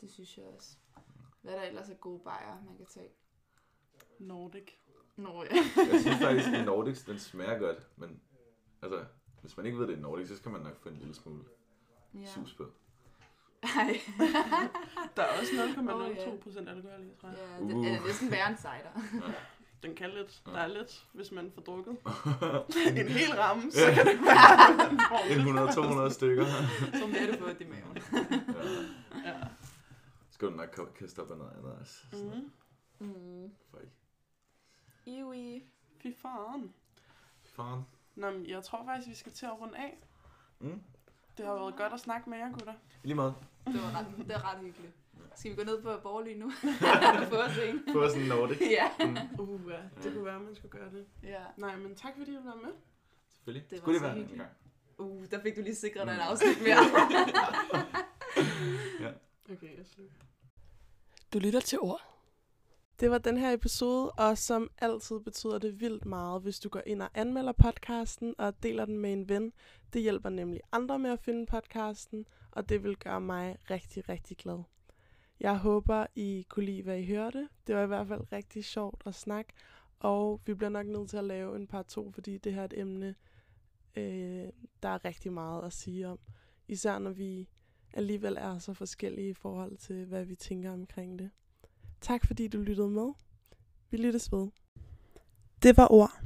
det synes jeg også. Hvad er der ellers er gode bajer, man kan tage? Nordic. Nå ja. Jeg synes faktisk, at Nordics, den smager godt, men altså, hvis man ikke ved, det er Nordic, så skal man nok få en lille smule ja. sus på. Ej. Der er også 0,02 Åh, ja. procent alkohol i, tror jeg. Ja, det er næsten værre end cider. Den kan lidt. Ja. Der er lidt, hvis man får drukket. en hel ramme, så kan det være, man 100-200 stykker. Så mere du fået i maven. Ja. Ja. Skal du nok kaste op af noget andet også. Sådan, Mm. Mm. Fuck. Iwi. Fy faren. Faren. Nå, men jeg tror faktisk, vi skal til at runde af. Mm. Det har været godt at snakke med jer, gutter. I lige måde. Det var ret, det er ret hyggeligt. Skal vi gå ned på Borgerly nu? Få os en. Få sådan en Nordic. Ja. Mm. Uh, ja. Det kunne være, at man skulle gøre det. ja. Nej, men tak fordi du var med. Selvfølgelig. Det var Skulle det så være en hyggeligt. gang. Uh, der fik du lige sikret dig en Mm. afsnit mere. Okay, jeg slutter. Du lytter til ord. Det var den her episode, og som altid betyder det vildt meget, hvis du går ind og anmelder podcasten og deler den med en ven. Det hjælper nemlig andre med at finde podcasten, og det vil gøre mig rigtig, rigtig glad. Jeg håber, I kunne lide, hvad I hørte. Det var i hvert fald rigtig sjovt at snakke, og vi bliver nok nødt til at lave en par to, fordi det her er et emne, øh, der er rigtig meget at sige om. Især når vi alligevel er så forskellige i forhold til, hvad vi tænker omkring det. Tak fordi du lyttede med. Vi lyttes ved. Det var ord.